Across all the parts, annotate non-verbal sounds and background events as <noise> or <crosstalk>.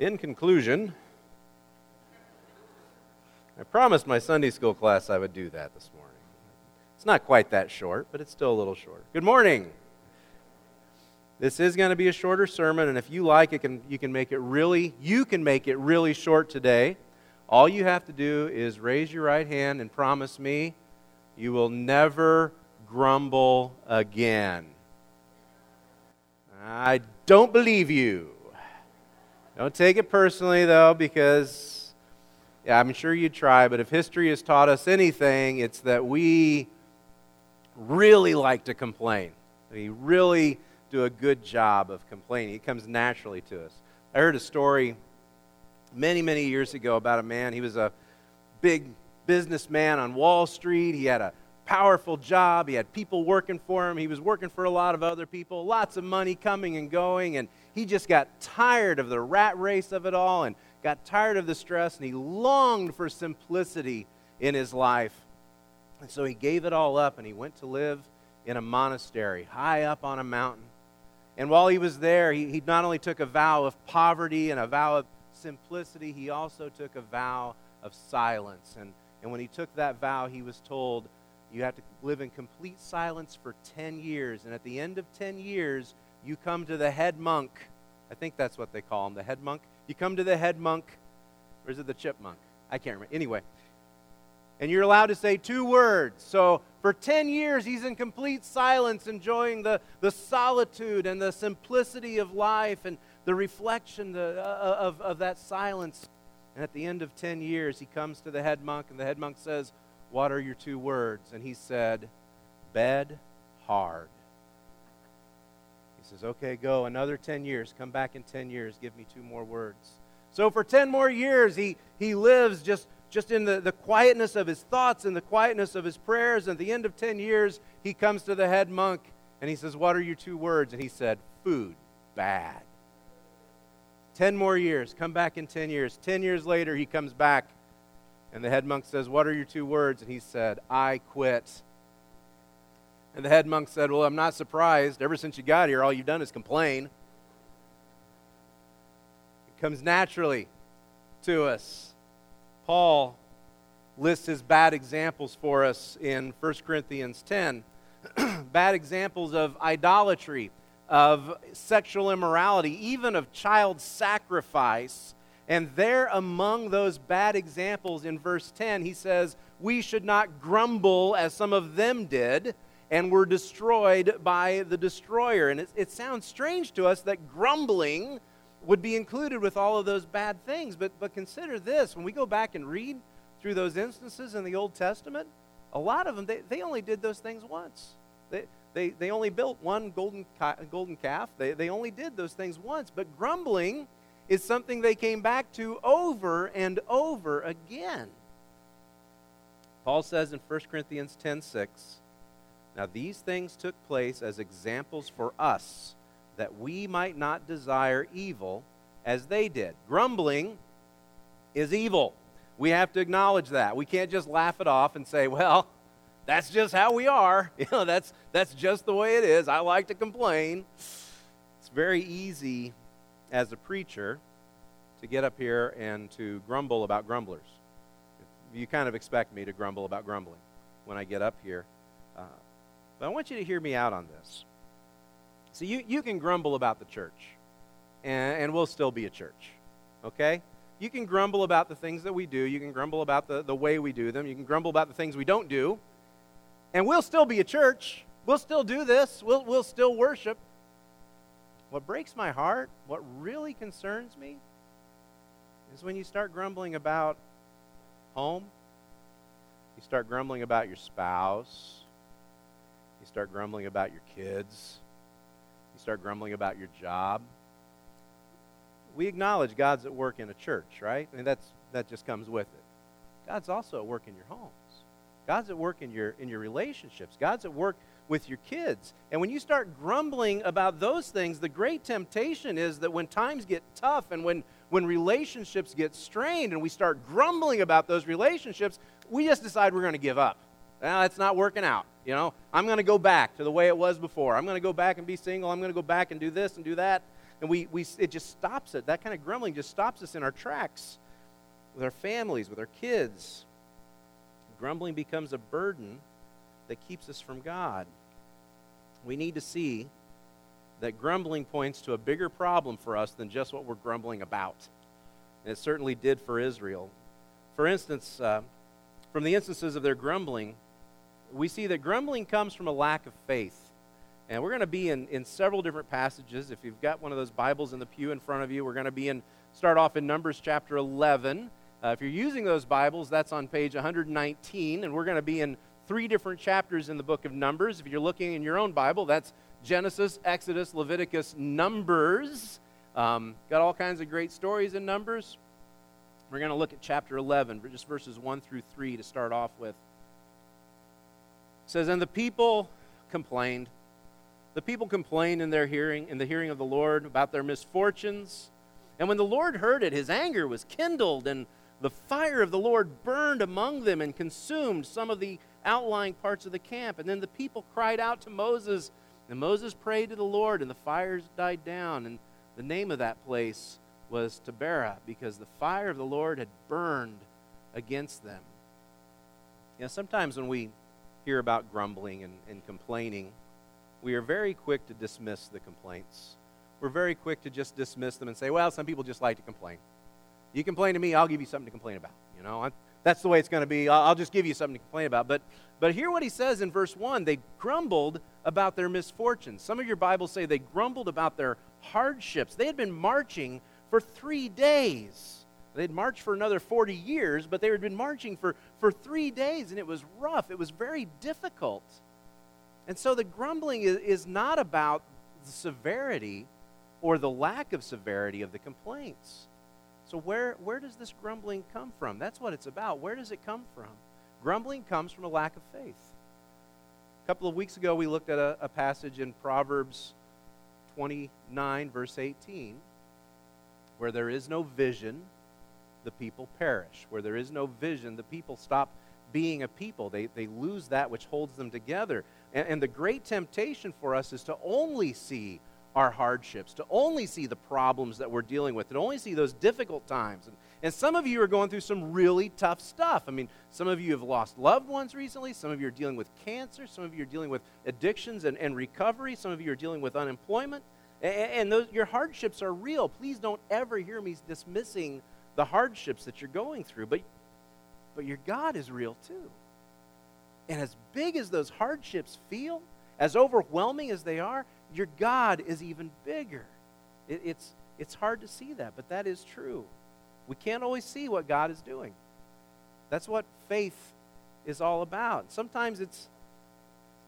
In conclusion, I promised my Sunday school class I would do that this morning. It's not quite that short, but it's still a little short. Good morning. This is going to be a shorter sermon, and if you like, it can, you can make it really, you can make it really short today. All you have to do is raise your right hand and promise me you will never grumble again. I don't believe you. Don't take it personally, though, because yeah, I'm sure you try, but if history has taught us anything, it's that we really like to complain. We really do a good job of complaining. It comes naturally to us. I heard a story many, many years ago about a man. He was a big businessman on Wall Street. He had a powerful job. He had people working for him. He was working for a lot of other people, lots of money coming and going. And he just got tired of the rat race of it all and got tired of the stress. And he longed for simplicity in his life. And so he gave it all up and he went to live in a monastery high up on a mountain. And while he was there, he, he not only took a vow of poverty and a vow of simplicity, he also took a vow of silence. And, and when he took that vow, he was told, you have to live in complete silence for 10 years. And at the end of 10 years, you come to the head monk. I think that's what they call him, the head monk. You come to the head monk, or is it the chipmunk? I can't remember. Anyway, and you're allowed to say two words. So for 10 years, he's in complete silence, enjoying the, the solitude and the simplicity of life and the reflection the, uh, of, of that silence. And at the end of 10 years, he comes to the head monk, and the head monk says, what are your two words? And he said, Bed hard. Says, Okay, go. Another 10 years. Come back in 10 years. Give me two more words. So for 10 more years, he, he lives just, just in the, the quietness of his thoughts and the quietness of his prayers. And at the end of 10 years, he comes to the head monk and he says, What are your two words? And he said, Food, bad. 10 more years. Come back in 10 years. 10 years later, he comes back and the head monk says, What are your two words? And he said, I quit. And the head monk said, Well, I'm not surprised. Ever since you got here, all you've done is complain. It comes naturally to us. Paul lists his bad examples for us in 1 Corinthians 10. <clears throat> bad examples of idolatry, of sexual immorality, even of child sacrifice and there, among those bad examples in verse 10, he says, We should not grumble as some of them did and were destroyed by the destroyer. And it, it, sounds strange to us that grumbling would be included with all of those bad things. But, but consider this when we go back and read through those instances in the Old Testament, a lot of them, they, they only did those things once. They, they, they only built one golden, golden calf. They, they only did those things once. But grumbling is something they came back to over and over again. Paul says in 1 Corinthians 10:6, Now these things took place as examples for us, that we might not desire evil as they did. Grumbling is evil. We have to acknowledge that. We can't just laugh it off and say, well, that's just how we are. <laughs> You know, that's, that's just the way it is. I like to complain. It's very easy as a preacher to get up here and to grumble about grumblers. You kind of expect me to grumble about grumbling when I get up here. But I want you to hear me out on this. So you, you can grumble about the church, and, and we'll still be a church, okay? You can grumble about the things that we do. You can grumble about the, the way we do them. You can grumble about the things we don't do. And we'll still be a church. We'll still do this. We'll, we'll still worship. What breaks my heart, what really concerns me, is when you start grumbling about home, you start grumbling about your spouse, start grumbling about your kids, you start grumbling about your job. We acknowledge God's at work in a church, right? I mean, that's, that just comes with it. God's also at work in your homes. God's at work in your, in your relationships. God's at work with your kids. And when you start grumbling about those things, the great temptation is that when times get tough and when, when relationships get strained and we start grumbling about those relationships, we just decide we're going to give up. Well, it's not working out. You know, I'm going to go back to the way it was before. I'm going to go back and be single. I'm going to go back and do this and do that. and we, we, it just stops it. That kind of grumbling just stops us in our tracks with our families, with our kids. Grumbling becomes a burden that keeps us from God. We need to see that grumbling points to a bigger problem for us than just what we're grumbling about. And it certainly did for Israel. For instance, uh, from the instances of their grumbling, we see that grumbling comes from a lack of faith. And we're going to be in, in several different passages. If you've got one of those Bibles in the pew in front of you, we're going to be in, start off in Numbers chapter 11. Uh, if you're using those Bibles, that's on page 119, and we're going to be in three different chapters in the book of Numbers. If you're looking in your own Bible, that's Genesis, Exodus, Leviticus, Numbers. Um, got all kinds of great stories in Numbers. We're going to look at chapter 11, just verses 1 through 3 to start off with. Says, And the people complained. The people complained in their hearing, in the hearing of the Lord, about their misfortunes. And when the Lord heard it, his anger was kindled, and the fire of the Lord burned among them and consumed some of the outlying parts of the camp. And then the people cried out to Moses, and Moses prayed to the Lord, and the fires died down. And the name of that place was Taberah, because the fire of the Lord had burned against them. You know, sometimes when we hear about grumbling and, and complaining, we are very quick to dismiss the complaints. We're very quick to just dismiss them and say, well, some people just like to complain. You complain to me, I'll give you something to complain about. You know, I, that's the way it's going to be. I'll, I'll just give you something to complain about. But, but hear what he says in verse 1 they grumbled about their misfortunes. Some of your Bibles say they grumbled about their hardships. They had been marching for three days. They'd marched for another 40 years, but they had been marching for, for three days, and it was rough. It was very difficult. And so the grumbling is, is not about the severity or the lack of severity of the complaints. So, where, where does this grumbling come from? That's what it's about. Where does it come from? Grumbling comes from a lack of faith. A couple of weeks ago, we looked at a, a passage in Proverbs 29, verse 18, where there is no vision, the people perish. Where there is no vision, the people stop being a people. They, they lose that which holds them together. And, and the great temptation for us is to only see our hardships, to only see the problems that we're dealing with, to only see those difficult times. And, and some of you are going through some really tough stuff. I mean, some of you have lost loved ones recently. Some of you are dealing with cancer. Some of you are dealing with addictions and, and recovery. Some of you are dealing with unemployment. And, and those, your hardships are real. Please don't ever hear me dismissing the hardships that you're going through. But, but your God is real too. And as big as those hardships feel, as overwhelming as they are, your God is even bigger. It, it's, it's hard to see that, but that is true. We can't always see what God is doing. That's what faith is all about. Sometimes it's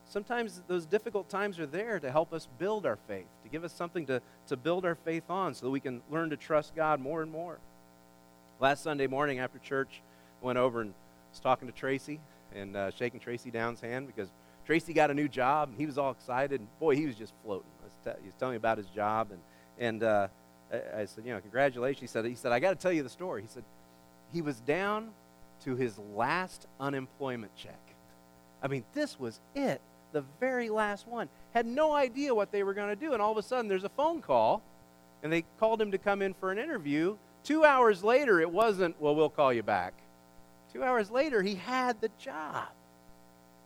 sometimes those difficult times are there to help us build our faith, to give us something to, to build our faith on so that we can learn to trust God more and more. Last Sunday morning after church, I went over and was talking to Tracy and uh, shaking Tracy Down's hand because Tracy got a new job, and he was all excited. And boy, he was just floating. he was telling me about his job, and and uh, I, I, said, you know, congratulations. He said, he said, I got to tell you the story. He said, he was down to his last unemployment check. I mean, this was it, the very last one. Had no idea what they were going to do, and all of a sudden, there's a phone call, and they called him to come in for an interview. Two hours later, it wasn't, well, we'll call you back. Two hours later, he had the job.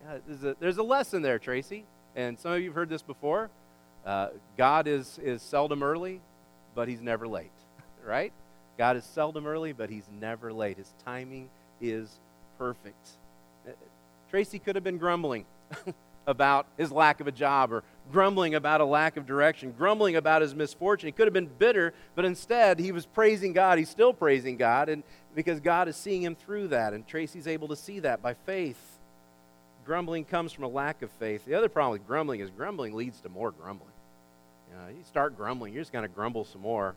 Yeah, there's, a, there's a lesson there, Tracy. And some of you have heard this before. Uh, God is, is seldom early, but he's never late, <laughs> right? God is seldom early, but he's never late. His timing is perfect. Uh, Tracy could have been grumbling <laughs> about his lack of a job or grumbling about a lack of direction, grumbling about his misfortune. He could have been bitter, but instead he was praising God. He's still praising God and because God is seeing him through that and Tracy's able to see that by faith grumbling comes from a lack of faith. The other problem with grumbling is grumbling leads to more grumbling. You, know, you start grumbling, you're just going to grumble some more.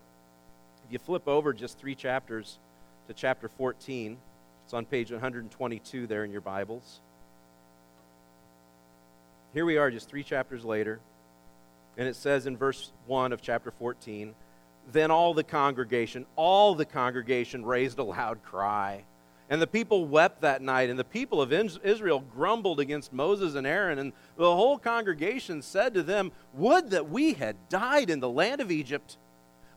If you flip over just three chapters to chapter 14, it's on page 122 there in your Bibles. Here we are, just three chapters later, and it says in verse 1 of chapter 14 Then all the congregation, all the congregation raised a loud cry and the people wept that night, and the people of Israel grumbled against Moses and Aaron. And the whole congregation said to them, Would that we had died in the land of Egypt,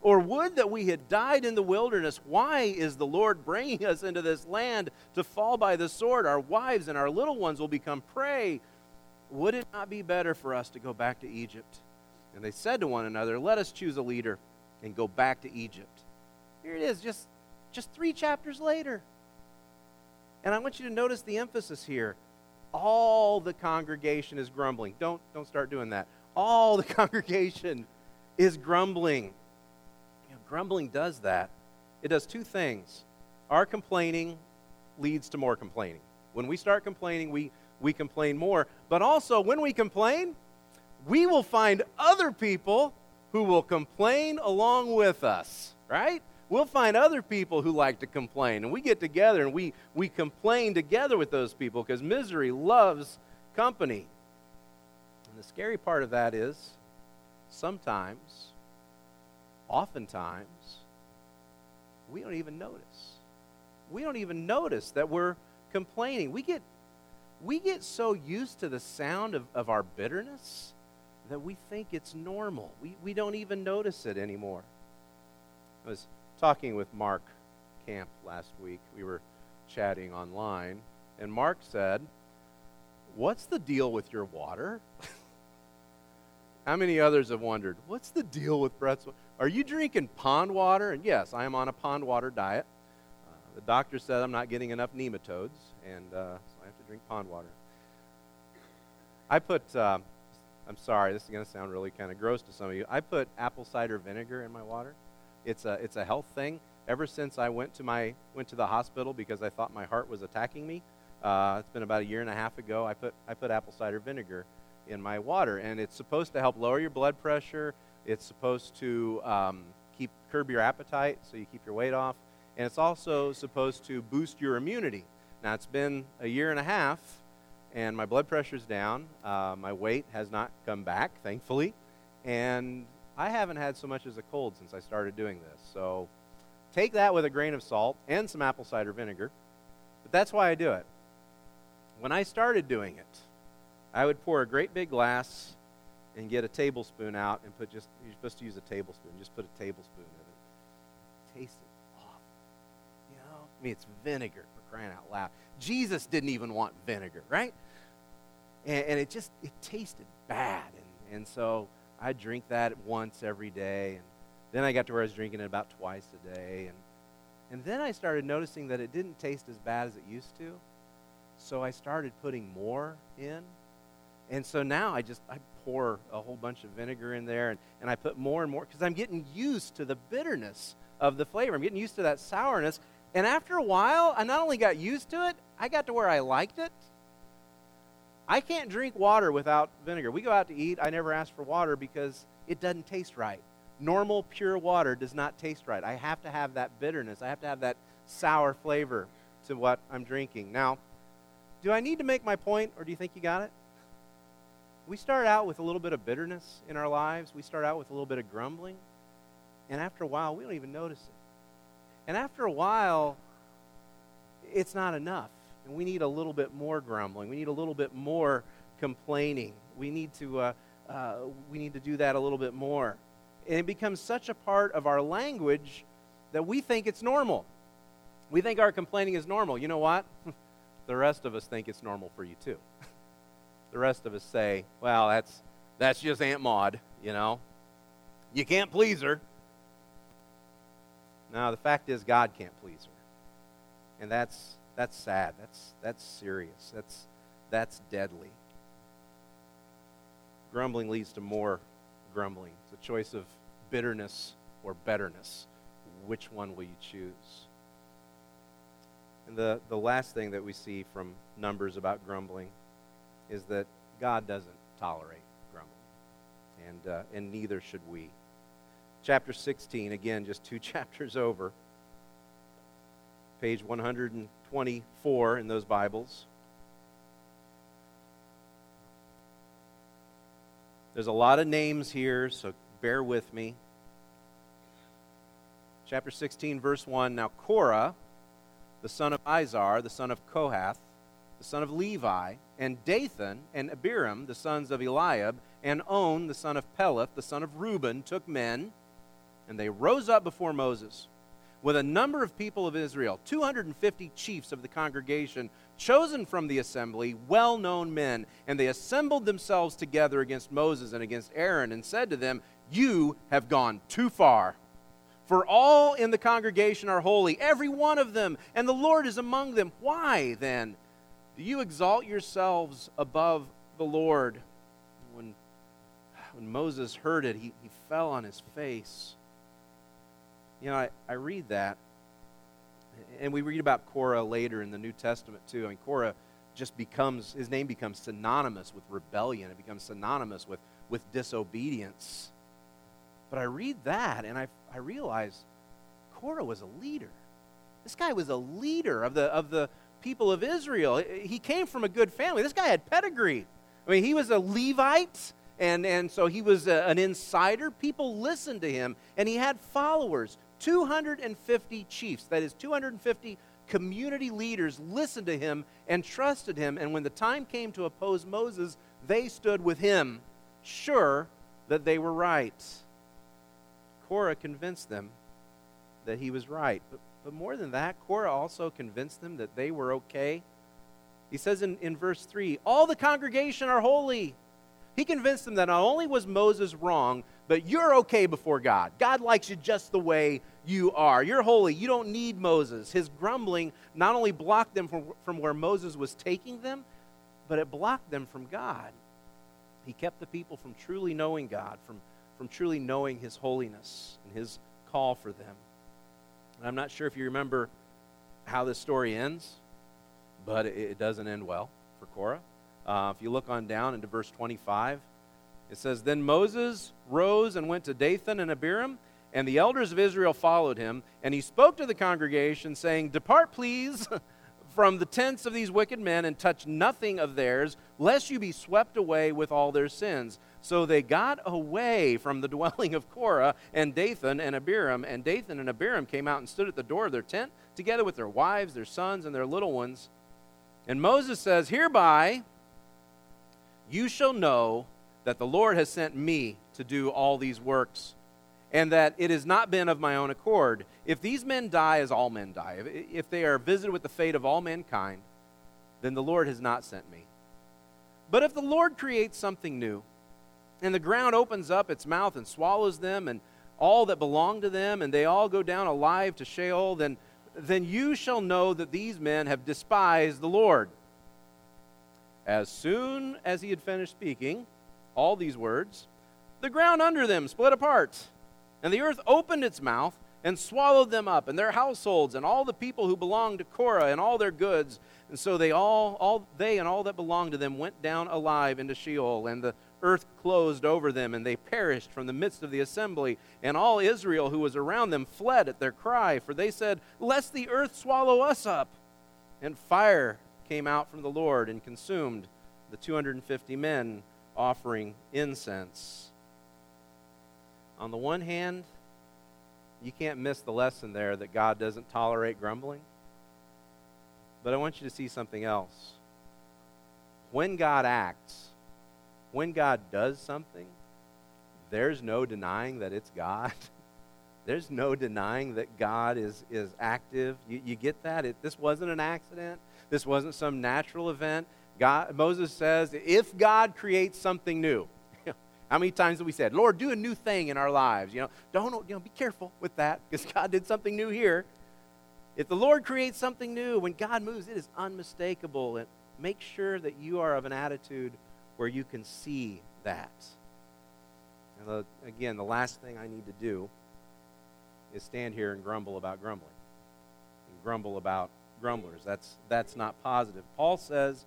Or would that we had died in the wilderness. Why is the Lord bringing us into this land to fall by the sword? Our wives and our little ones will become prey. Would it not be better for us to go back to Egypt? And they said to one another, Let us choose a leader and go back to Egypt. Here it is, just, just three chapters later. And I want you to notice the emphasis here. All the congregation is grumbling. Don't, don't start doing that. All the <laughs> congregation is grumbling. You know, grumbling does that. It does two things. Our complaining leads to more complaining. When we start complaining, we, we complain more. But also, when we complain, we will find other people who will complain along with us, right? we'll find other people who like to complain. And we get together and we, we complain together with those people because misery loves company. And the scary part of that is sometimes, oftentimes, we don't even notice. We don't even notice that we're complaining. We get, we get so used to the sound of, of our bitterness that we think it's normal. We, we don't even notice it anymore. I was talking with Mark Camp last week. We were chatting online, and Mark said, What's the deal with your water? <laughs> How many others have wondered, What's the deal with Brett's Are you drinking pond water? And yes, I am on a pond water diet. Uh, the doctor said I'm not getting enough nematodes, and uh, I have to drink pond water. I put, uh, I'm sorry, this is going to sound really kind of gross to some of you. I put apple cider vinegar in my water. It's a, it's a health thing. Ever since I went to, my, went to the hospital because I thought my heart was attacking me, uh, it's been about a year and a half ago, I put, I put apple cider vinegar in my water. And it's supposed to help lower your blood pressure. It's supposed to um, keep curb your appetite so you keep your weight off. And it's also supposed to boost your immunity. Now, it's been a year and a half, and my blood pressure's down. Uh, my weight has not come back, thankfully. And I haven't had so much as a cold since I started doing this. So take that with a grain of salt and some apple cider vinegar. But that's why I do it. When I started doing it, I would pour a great big glass and get a tablespoon out and put just, you're supposed to use a tablespoon, just put a tablespoon in it. Taste. Mean, it's vinegar for crying out loud. Jesus didn't even want vinegar, right? And, and it just, it tasted bad. And, and so I drink that once every day. And then I got to where I was drinking it about twice a day. And, and then I started noticing that it didn't taste as bad as it used to. So I started putting more in. And so now I just I pour a whole bunch of vinegar in there and, and I put more and more because I'm getting used to the bitterness of the flavor. I'm getting used to that sourness. And after a while, I not only got used to it, I got to where I liked it. I can't drink water without vinegar. We go out to eat, I never ask for water because it doesn't taste right. Normal, pure water does not taste right. I have to have that bitterness, I have to have that sour flavor to what I'm drinking. Now, do I need to make my point, or do you think you got it? We start out with a little bit of bitterness in our lives, we start out with a little bit of grumbling, and after a while, we don't even notice it. And after a while, it's not enough. And we need a little bit more grumbling. We need a little bit more complaining. We need to, uh, uh, we need to do that a little bit more. And it becomes such a part of our language that we think it's normal. We think our complaining is normal. You know what? <laughs> the rest of us think it's normal for you too. <laughs> the rest of us say, well, that's, that's just Aunt Maud, you know. You can't please her. Now, the fact is, God can't please her. And that's that's sad. That's, that's serious. That's, that's deadly. Grumbling leads to more grumbling. It's a choice of bitterness or betterness. Which one will you choose? And the, the last thing that we see from Numbers about grumbling is that God doesn't tolerate grumbling, and, uh, and neither should we. Chapter 16, again, just two <laughs> chapters over, page 124 in those Bibles. There's a lot of names here, so bear with me. Chapter 16, verse 1. Now, Korah, the son of Izhar, the son of Kohath, the son of Levi, and Dathan and Abiram, the sons of Eliab, and On, the son of Peleth, the son of Reuben, took men And they rose up before Moses with a number of people of Israel, 250 chiefs of the congregation, chosen from the assembly, well known men. And they assembled themselves together against Moses and against Aaron and said to them, You have gone too far. For all in the congregation are holy, every one of them, and the Lord is among them. Why, then, do you exalt yourselves above the Lord? When, when Moses heard it, he, he fell on his face. You know, I, I read that, and we read about Korah later in the New Testament, too. I mean, Korah just becomes, his name becomes synonymous with rebellion, it becomes synonymous with, with disobedience. But I read that, and I I realized Korah was a leader. This guy was a leader of the, of the people of Israel. He came from a good family. This guy had pedigree. I mean, he was a Levite, and, and so he was a, an insider. People listened to him, and he had followers 250 chiefs, that is, 250 community leaders listened to him and trusted him. And when the time came to oppose Moses, they stood with him, sure that they were right. Korah convinced them that he was right. But, but more than that, Korah also convinced them that they were okay. He says in, in verse 3 All the congregation are holy. He convinced them that not only was Moses wrong, but you're okay before God. God likes you just the way you are. You're holy. You don't need Moses. His grumbling not only blocked them from, from where Moses was taking them, but it blocked them from God. He kept the people from truly knowing God, from from truly knowing His holiness and His call for them. And I'm not sure if you remember how this story ends, but it, it doesn't end well for Korah. Uh, if you look on down into verse 25, it says, Then Moses rose and went to Dathan and Abiram, and the elders of Israel followed him. And he spoke to the congregation, saying, Depart, please, <laughs> from the tents of these wicked men, and touch nothing of theirs, lest you be swept away with all their sins. So they got away from the <laughs> dwelling of Korah and Dathan and Abiram. And Dathan and Abiram came out and stood at the door of their tent, together with their wives, their sons, and their little ones. And Moses says, Hereby you shall know that the Lord has sent me to do all these works, and that it has not been of my own accord. If these men die as all men die, if they are visited with the fate of all mankind, then the Lord has not sent me. But if the Lord creates something new, and the ground opens up its mouth and swallows them and all that belong to them, and they all go down alive to Sheol, then, then you shall know that these men have despised the Lord. As soon as he had finished speaking all these words, the ground under them split apart, and the earth opened its mouth and swallowed them up, and their households, and all the people who belonged to Korah, and all their goods. And so they all, all they and all that belonged to them went down alive into Sheol, and the earth closed over them, and they perished from the midst of the assembly. And all Israel who was around them fled at their cry, for they said, Lest the earth swallow us up. And fire came out from the Lord and consumed the 250 men offering incense. On the one hand, you can't miss the lesson there that God doesn't tolerate grumbling. But I want you to see something else. When God acts, when God does something, there's no denying that it's God. <laughs> there's no denying that God is, is active. You, you get that? It, this wasn't an accident. This wasn't some natural event. God, Moses says, if God creates something new, <laughs> how many times have we said, Lord, do a new thing in our lives? You know, don't, you know, be careful with that because <laughs> God did something new here. If the Lord creates something new, when God moves, it is unmistakable. And make sure that you are of an attitude where you can see that. And the, again, the last thing I need to do is stand here and grumble about grumbling. And grumble about grumblers. That's, that's not positive. Paul says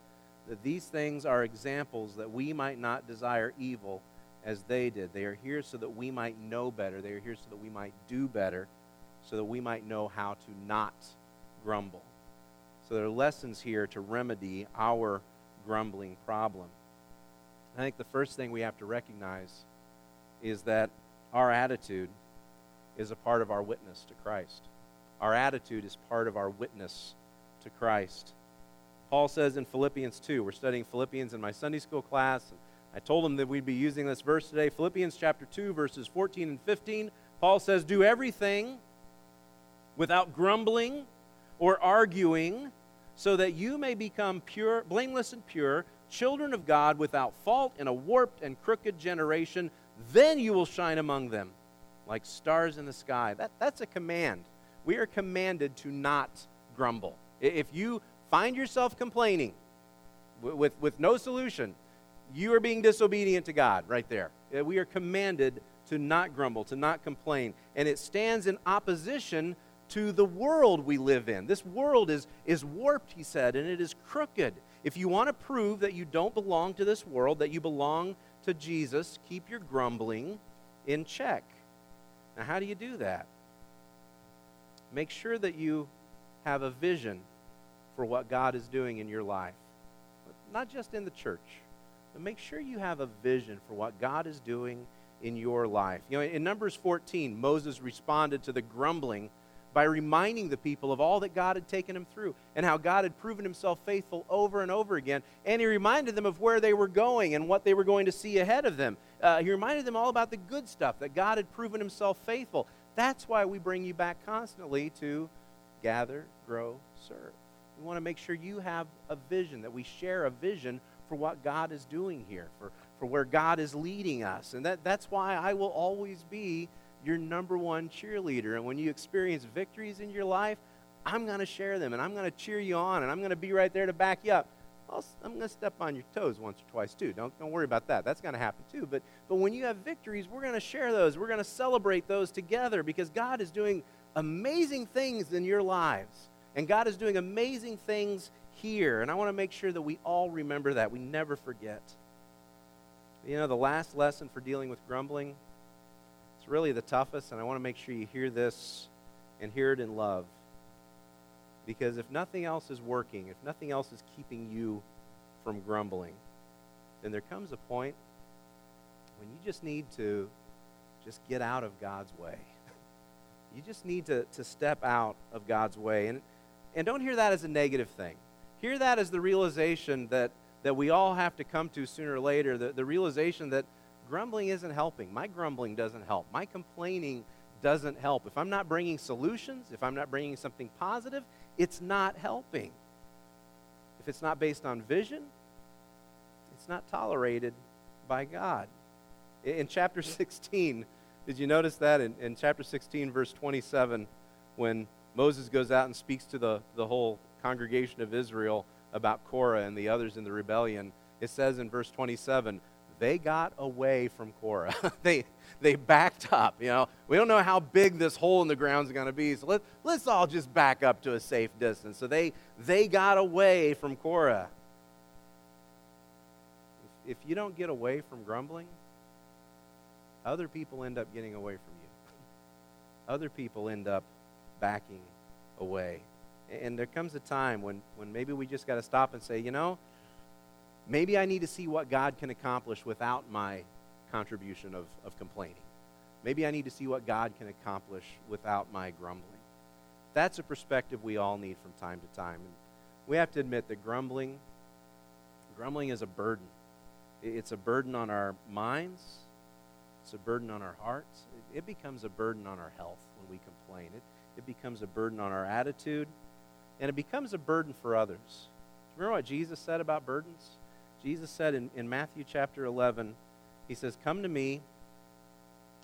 that these things are examples that we might not desire evil as they did. They are here so that we might know better. They are here so that we might do better, so that we might know how to not grumble. So there are lessons here to remedy our grumbling problem. I think the first thing we have to recognize is that our attitude is a part of our witness to Christ. Our attitude is part of our witness to Christ. Paul says in Philippians 2, we're studying Philippians in my Sunday school class. And I told them that we'd be using this verse today. Philippians chapter 2, verses 14 and 15. Paul says, Do everything without grumbling or arguing, so that you may become pure, blameless and pure, children of God without fault in a warped and crooked generation. Then you will shine among them like stars in the sky. That, that's a command. We are commanded to not grumble. If you find yourself complaining with, with no solution, you are being disobedient to God right there. Uh, we are commanded to not grumble, to not complain. And it stands in opposition to the world we live in. This world is, is warped, he said, and it is crooked. If you want to prove that you don't belong to this world, that you belong to Jesus, keep your grumbling in check. Now, how do you do that? Make sure that you have a vision for what God is doing in your life, not just in the church, but make sure you have a vision for what God is doing in your life. You know, in Numbers 14, Moses responded to the grumbling by reminding the people of all that God had taken him through and how God had proven himself faithful over and over again. And he reminded them of where they were going and what they were going to see ahead of them. Uh, he reminded them all about the good stuff, that God had proven himself faithful. That's why we bring you back constantly to gather, grow, serve. We want to make sure you have a vision, that we share a vision for what God is doing here, for, for where God is leading us. And that, that's why I will always be your number one cheerleader. And when you experience victories in your life, I'm going to share them and I'm going to cheer you on and I'm going to be right there to back you up. i am going to step on your toes once or twice too. Don't, don't worry about that. That's going to happen too. But, but when you have victories, we're going to share those. We're going to celebrate those together because God is doing amazing things in your lives. And God is doing amazing things here. And I want to make sure that we all remember that. We never forget. You know, the last lesson for dealing with grumbling it's really the toughest, and I want to make sure you hear this and hear it in love. Because if nothing else is working, if nothing else is keeping you from grumbling, then there comes a point when you just need to just get out of God's way. <laughs> you just need to, to step out of God's way. And, and don't hear that as a negative thing. Hear that as the realization that, that we all have to come to sooner or later, the, the realization that grumbling isn't helping. My grumbling doesn't help. My complaining doesn't help. If I'm not bringing solutions, if I'm not bringing something positive, it's not helping. If it's not based on vision, it's not tolerated by God. In chapter <laughs> 16, did you notice that? In, in chapter 16, verse 27, when Moses goes out and speaks to the, the whole congregation of Israel about Korah and the others in the rebellion, it says in verse 27 they got away from Korah. <laughs> they, they backed up. You know, we don't know how big this hole in the ground is going to be, so let, let's all just back up to a safe distance. So they, they got away from Korah. If, if you don't get away from grumbling, other people end up getting away from you. <laughs> Other people end up backing away. And there comes a time when, when maybe we just got to stop and say, you know, Maybe I need to see what God can accomplish without my contribution of, of complaining. Maybe I need to see what God can accomplish without my grumbling. That's a perspective we all need from time to time. And we have to admit that grumbling, grumbling is a burden. It's a burden on our minds. It's a burden on our hearts. It, becomes a burden on our health when we complain. It, it becomes a burden on our attitude. And it becomes a burden for others. Remember what Jesus said about burdens? Jesus said in, in Matthew chapter 11, He says, Come to me,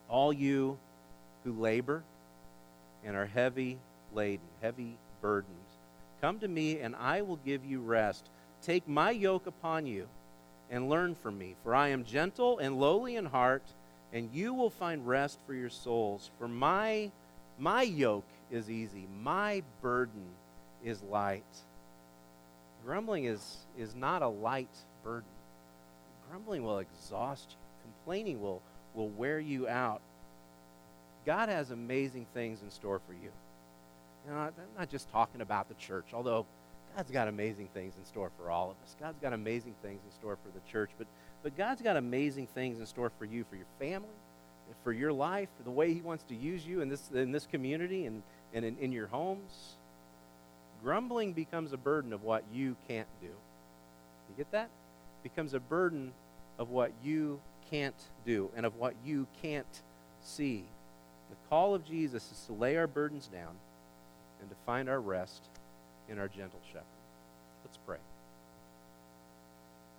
all you who labor and are heavy laden, heavy burdened. Come to me, and I will give you rest. Take my yoke upon you and learn from me, for I am gentle and lowly in heart, and you will find rest for your souls. For my, my yoke is easy, my burden is light. Grumbling is, is not a light burden. Grumbling will exhaust you, complaining will, will wear you out. God has amazing things in store for you. you know, I'm not just talking about the church, although God's got amazing things in store for all of us. God's got amazing things in store for the church, but, but God's got amazing things in store for you, for your family, for your life, for the way He wants to use you in this, in this community and, and in, in your homes. Grumbling becomes a burden of what you can't do. You get that? becomes a burden of what you can't do and of what you can't see. The call of Jesus is to lay our burdens down and to find our rest in our gentle shepherd.